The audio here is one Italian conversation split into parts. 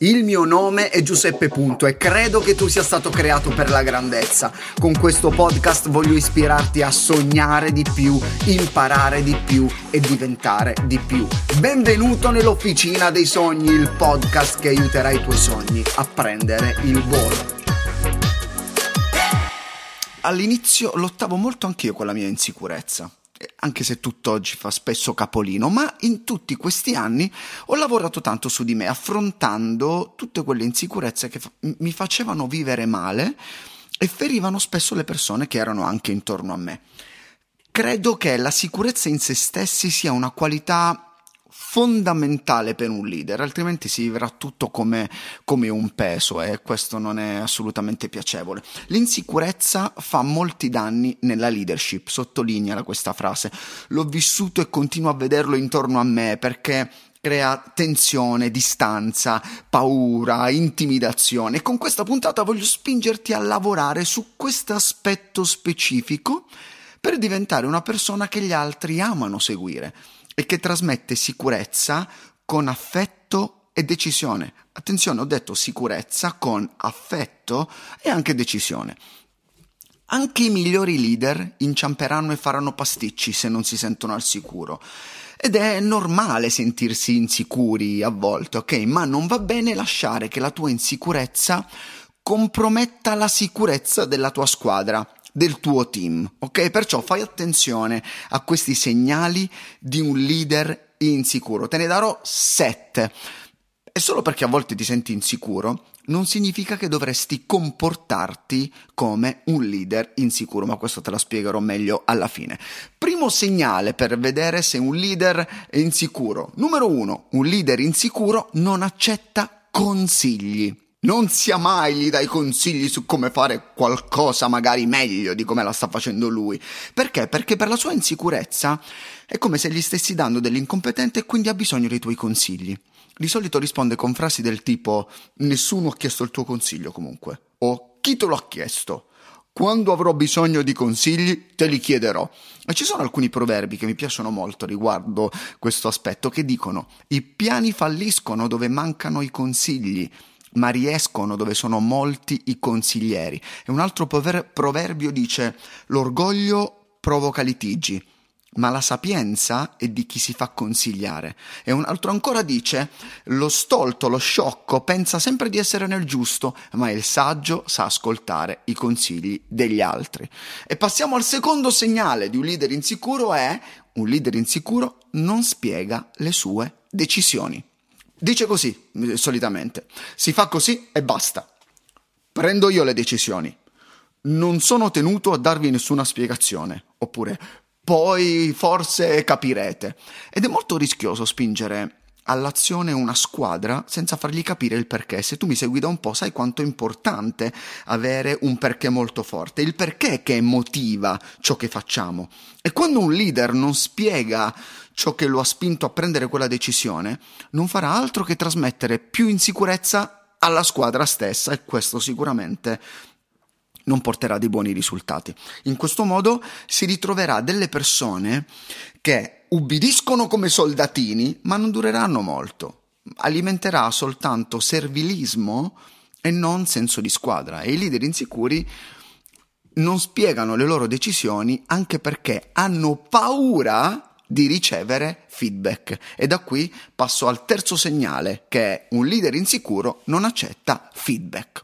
Il mio nome è Giuseppe Punto e credo che tu sia stato creato per la grandezza. Con questo podcast voglio ispirarti a sognare di più, imparare di più e diventare di più. Benvenuto nell'Officina dei Sogni, il podcast che aiuterà i tuoi sogni a prendere il volo. All'inizio lottavo molto anch'io con la mia insicurezza anche se tutt'oggi fa spesso capolino, ma in tutti questi anni ho lavorato tanto su di me, affrontando tutte quelle insicurezze che fa- mi facevano vivere male e ferivano spesso le persone che erano anche intorno a me. Credo che la sicurezza in se stessi sia una qualità fondamentale per un leader, altrimenti si vivrà tutto come, come un peso e questo non è assolutamente piacevole. L'insicurezza fa molti danni nella leadership, sottolinea questa frase. L'ho vissuto e continuo a vederlo intorno a me perché crea tensione, distanza, paura, intimidazione. E con questa puntata voglio spingerti a lavorare su questo aspetto specifico per diventare una persona che gli altri amano seguire e che trasmette sicurezza con affetto e decisione. Attenzione, ho detto sicurezza con affetto e anche decisione. Anche i migliori leader inciamperanno e faranno pasticci se non si sentono al sicuro. Ed è normale sentirsi insicuri a volte, ok? Ma non va bene lasciare che la tua insicurezza comprometta la sicurezza della tua squadra del tuo team, ok? Perciò fai attenzione a questi segnali di un leader insicuro. Te ne darò sette. E solo perché a volte ti senti insicuro, non significa che dovresti comportarti come un leader insicuro, ma questo te lo spiegherò meglio alla fine. Primo segnale per vedere se un leader è insicuro. Numero uno, un leader insicuro non accetta consigli non sia mai gli dai consigli su come fare qualcosa magari meglio di come la sta facendo lui. Perché? Perché per la sua insicurezza è come se gli stessi dando dell'incompetente e quindi ha bisogno dei tuoi consigli. Di solito risponde con frasi del tipo nessuno ha chiesto il tuo consiglio comunque o chi te lo ha chiesto? Quando avrò bisogno di consigli te li chiederò. E ci sono alcuni proverbi che mi piacciono molto riguardo questo aspetto che dicono i piani falliscono dove mancano i consigli ma riescono dove sono molti i consiglieri. E un altro proverbio dice l'orgoglio provoca litigi, ma la sapienza è di chi si fa consigliare. E un altro ancora dice lo stolto, lo sciocco pensa sempre di essere nel giusto, ma il saggio sa ascoltare i consigli degli altri. E passiamo al secondo segnale di un leader insicuro è un leader insicuro non spiega le sue decisioni. Dice così, solitamente. Si fa così e basta. Prendo io le decisioni. Non sono tenuto a darvi nessuna spiegazione. Oppure, poi forse capirete. Ed è molto rischioso spingere all'azione una squadra senza fargli capire il perché. Se tu mi segui da un po', sai quanto è importante avere un perché molto forte, il perché che motiva ciò che facciamo. E quando un leader non spiega ciò che lo ha spinto a prendere quella decisione, non farà altro che trasmettere più insicurezza alla squadra stessa e questo sicuramente non porterà dei buoni risultati. In questo modo si ritroverà delle persone che ubbidiscono come soldatini, ma non dureranno molto. Alimenterà soltanto servilismo e non senso di squadra e i leader insicuri non spiegano le loro decisioni anche perché hanno paura di ricevere feedback. E da qui passo al terzo segnale, che è un leader insicuro non accetta feedback.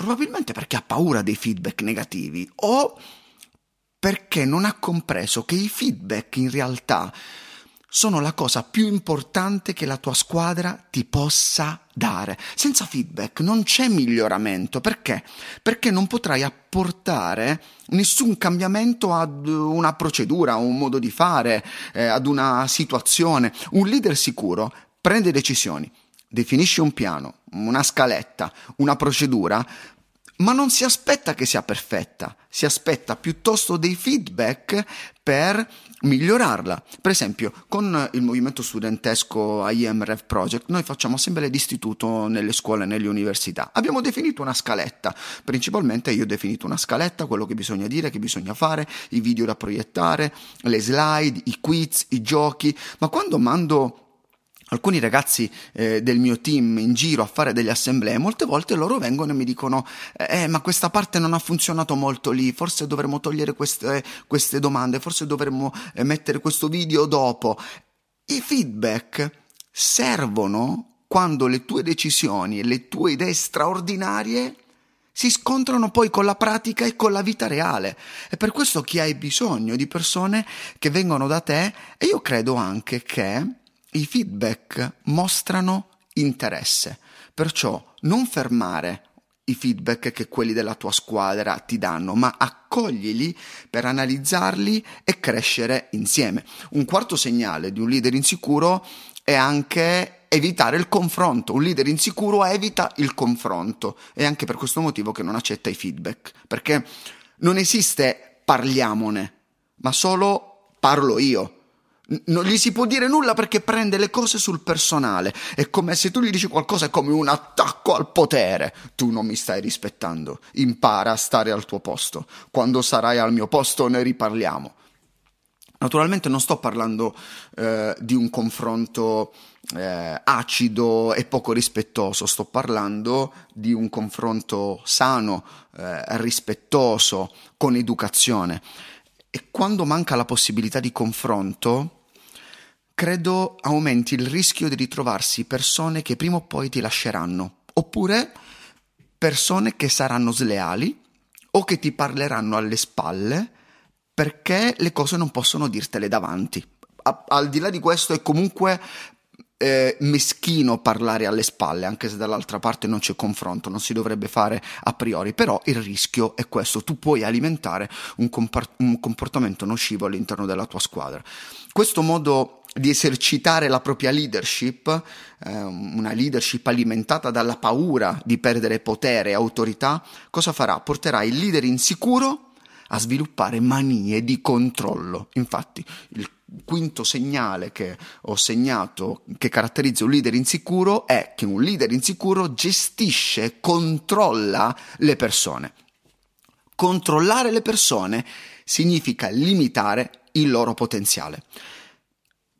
Probabilmente perché ha paura dei feedback negativi o perché non ha compreso che i feedback in realtà sono la cosa più importante che la tua squadra ti possa dare. Senza feedback non c'è miglioramento. Perché? Perché non potrai apportare nessun cambiamento ad una procedura, a un modo di fare, eh, ad una situazione. Un leader sicuro prende decisioni, definisce un piano, una scaletta, una procedura, ma non si aspetta che sia perfetta, si aspetta piuttosto dei feedback per migliorarla. Per esempio, con il movimento studentesco IMREV Project noi facciamo assemblee d'istituto nelle scuole e nelle università. Abbiamo definito una scaletta, principalmente io ho definito una scaletta, quello che bisogna dire, che bisogna fare, i video da proiettare, le slide, i quiz, i giochi, ma quando mando alcuni ragazzi eh, del mio team in giro a fare delle assemblee, molte volte loro vengono e mi dicono eh, ma questa parte non ha funzionato molto lì, forse dovremmo togliere queste, queste domande, forse dovremmo eh, mettere questo video dopo. I feedback servono quando le tue decisioni e le tue idee straordinarie si scontrano poi con la pratica e con la vita reale. È per questo che hai bisogno di persone che vengono da te e io credo anche che i feedback mostrano interesse. Perciò non fermare i feedback che quelli della tua squadra ti danno, ma accoglili per analizzarli e crescere insieme. Un quarto segnale di un leader insicuro è anche evitare il confronto. Un leader insicuro evita il confronto. È anche per questo motivo che non accetta i feedback, perché non esiste parliamone, ma solo parlo io non gli si può dire nulla perché prende le cose sul personale. È come se tu gli dici qualcosa, è come un attacco al potere. Tu non mi stai rispettando. Impara a stare al tuo posto. Quando sarai al mio posto ne riparliamo. Naturalmente non sto parlando eh, di un confronto eh, acido e poco rispettoso, sto parlando di un confronto sano, eh, rispettoso, con educazione. E quando manca la possibilità di confronto, credo aumenti il rischio di ritrovarsi persone che prima o poi ti lasceranno, oppure persone che saranno sleali o che ti parleranno alle spalle perché le cose non possono dirtele davanti. A, al di là di questo è comunque eh, meschino parlare alle spalle, anche se dall'altra parte non c'è confronto, non si dovrebbe fare a priori, però il rischio è questo, tu puoi alimentare un, compart- un comportamento nocivo all'interno della tua squadra. Questo modo di esercitare la propria leadership, eh, una leadership alimentata dalla paura di perdere potere e autorità, cosa farà? Porterà il leader insicuro a sviluppare manie di controllo. Infatti, il quinto segnale che ho segnato che caratterizza un leader insicuro è che un leader insicuro gestisce, controlla le persone. Controllare le persone significa limitare il loro potenziale.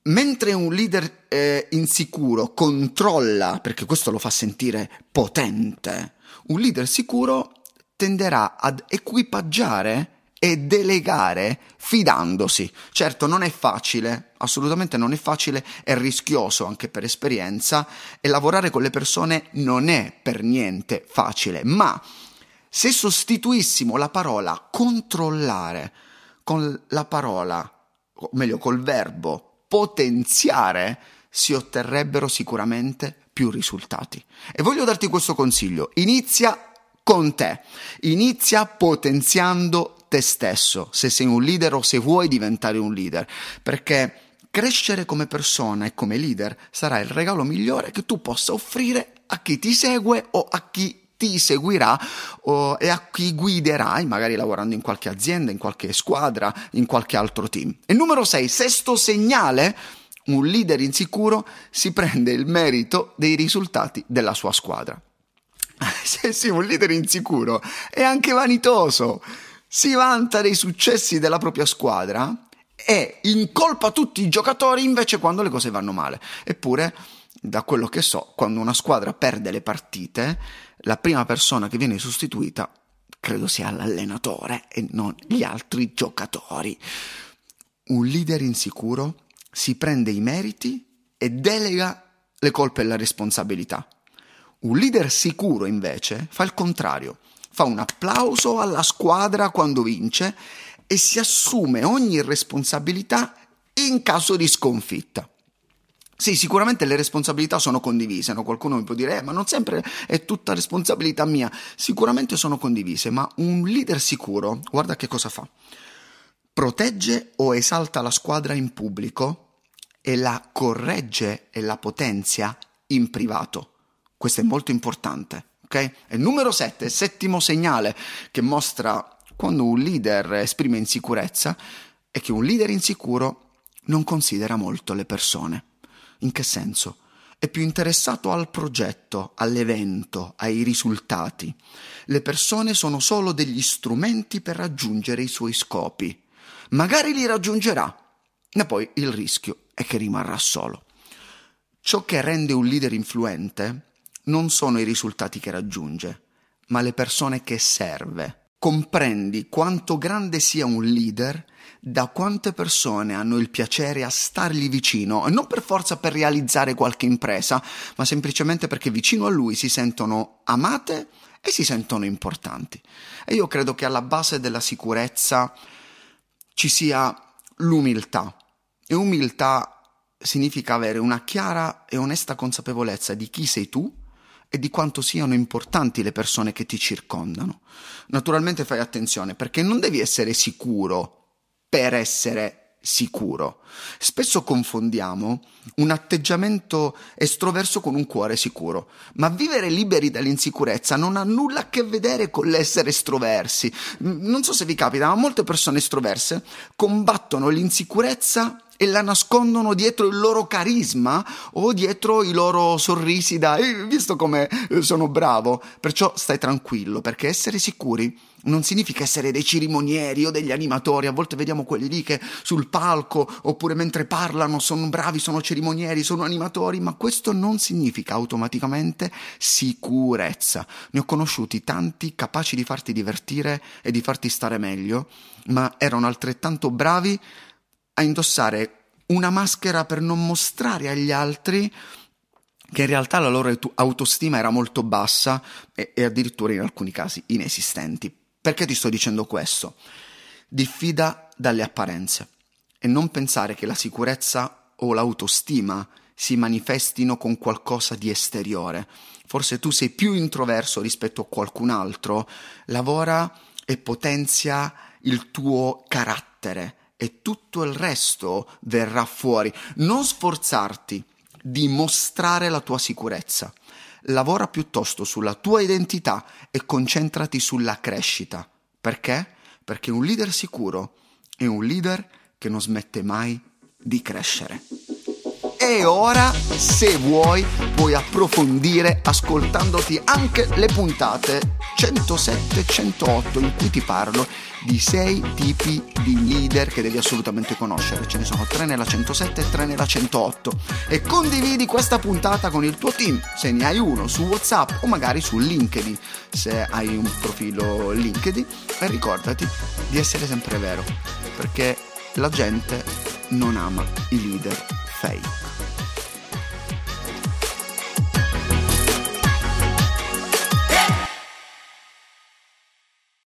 Mentre un leader eh, insicuro controlla, perché questo lo fa sentire potente, un leader sicuro tenderà ad equipaggiare e delegare fidandosi. Certo, non è facile, assolutamente non è facile, è rischioso anche per esperienza e lavorare con le persone non è per niente facile, ma se sostituissimo la parola controllare con la parola, o meglio col verbo potenziare, si otterrebbero sicuramente più risultati. E voglio darti questo consiglio, inizia con te, inizia potenziando te stesso, se sei un leader o se vuoi diventare un leader, perché crescere come persona e come leader sarà il regalo migliore che tu possa offrire a chi ti segue o a chi ti seguirà o, e a chi guiderai, magari lavorando in qualche azienda, in qualche squadra, in qualche altro team. E numero 6, sesto segnale, un leader insicuro si prende il merito dei risultati della sua squadra. Se sei un leader insicuro è anche vanitoso si vanta dei successi della propria squadra e incolpa tutti i giocatori invece quando le cose vanno male. Eppure, da quello che so, quando una squadra perde le partite, la prima persona che viene sostituita credo sia l'allenatore e non gli altri giocatori. Un leader insicuro si prende i meriti e delega le colpe e la responsabilità. Un leader sicuro invece fa il contrario fa un applauso alla squadra quando vince e si assume ogni responsabilità in caso di sconfitta. Sì, sicuramente le responsabilità sono condivise, no? qualcuno mi può dire, eh, ma non sempre è tutta responsabilità mia. Sicuramente sono condivise, ma un leader sicuro, guarda che cosa fa. Protegge o esalta la squadra in pubblico e la corregge e la potenzia in privato. Questo è molto importante ok? E numero 7, settimo segnale che mostra quando un leader esprime insicurezza è che un leader insicuro non considera molto le persone. In che senso? È più interessato al progetto, all'evento, ai risultati. Le persone sono solo degli strumenti per raggiungere i suoi scopi. Magari li raggiungerà, ma poi il rischio è che rimarrà solo. ciò che rende un leader influente non sono i risultati che raggiunge, ma le persone che serve. Comprendi quanto grande sia un leader da quante persone hanno il piacere a stargli vicino, non per forza per realizzare qualche impresa, ma semplicemente perché vicino a lui si sentono amate e si sentono importanti. E io credo che alla base della sicurezza ci sia l'umiltà. E umiltà significa avere una chiara e onesta consapevolezza di chi sei tu e di quanto siano importanti le persone che ti circondano. Naturalmente fai attenzione perché non devi essere sicuro per essere sicuro. Spesso confondiamo un atteggiamento estroverso con un cuore sicuro, ma vivere liberi dall'insicurezza non ha nulla a che vedere con l'essere estroversi. Non so se vi capita, ma molte persone estroverse combattono l'insicurezza e la nascondono dietro il loro carisma o dietro i loro sorrisi da visto come eh, sono bravo. Perciò stai tranquillo, perché essere sicuri non significa essere dei cerimonieri o degli animatori, a volte vediamo quelli lì che sul palco oppure mentre parlano sono bravi, sono cerimonieri, sono animatori, ma questo non significa automaticamente sicurezza. Ne ho conosciuti tanti capaci di farti divertire e di farti stare meglio, ma erano altrettanto bravi a indossare una maschera per non mostrare agli altri che in realtà la loro autostima era molto bassa e, e addirittura in alcuni casi inesistenti. Perché ti sto dicendo questo? Diffida dalle apparenze e non pensare che la sicurezza o l'autostima si manifestino con qualcosa di esteriore. Forse tu sei più introverso rispetto a qualcun altro, lavora e potenzia il tuo carattere e tutto il resto verrà fuori. Non sforzarti di mostrare la tua sicurezza. Lavora piuttosto sulla tua identità e concentrati sulla crescita. Perché? Perché un leader sicuro è un leader che non smette mai di crescere. E ora, se vuoi, puoi approfondire ascoltandoti anche le puntate 107 e 108 in cui ti parlo di sei tipi di leader che devi assolutamente conoscere. Ce ne sono tre nella 107 e tre nella 108. E condividi questa puntata con il tuo team, se ne hai uno su WhatsApp o magari su LinkedIn, se hai un profilo LinkedIn. E ricordati di essere sempre vero, perché la gente non ama i leader fake.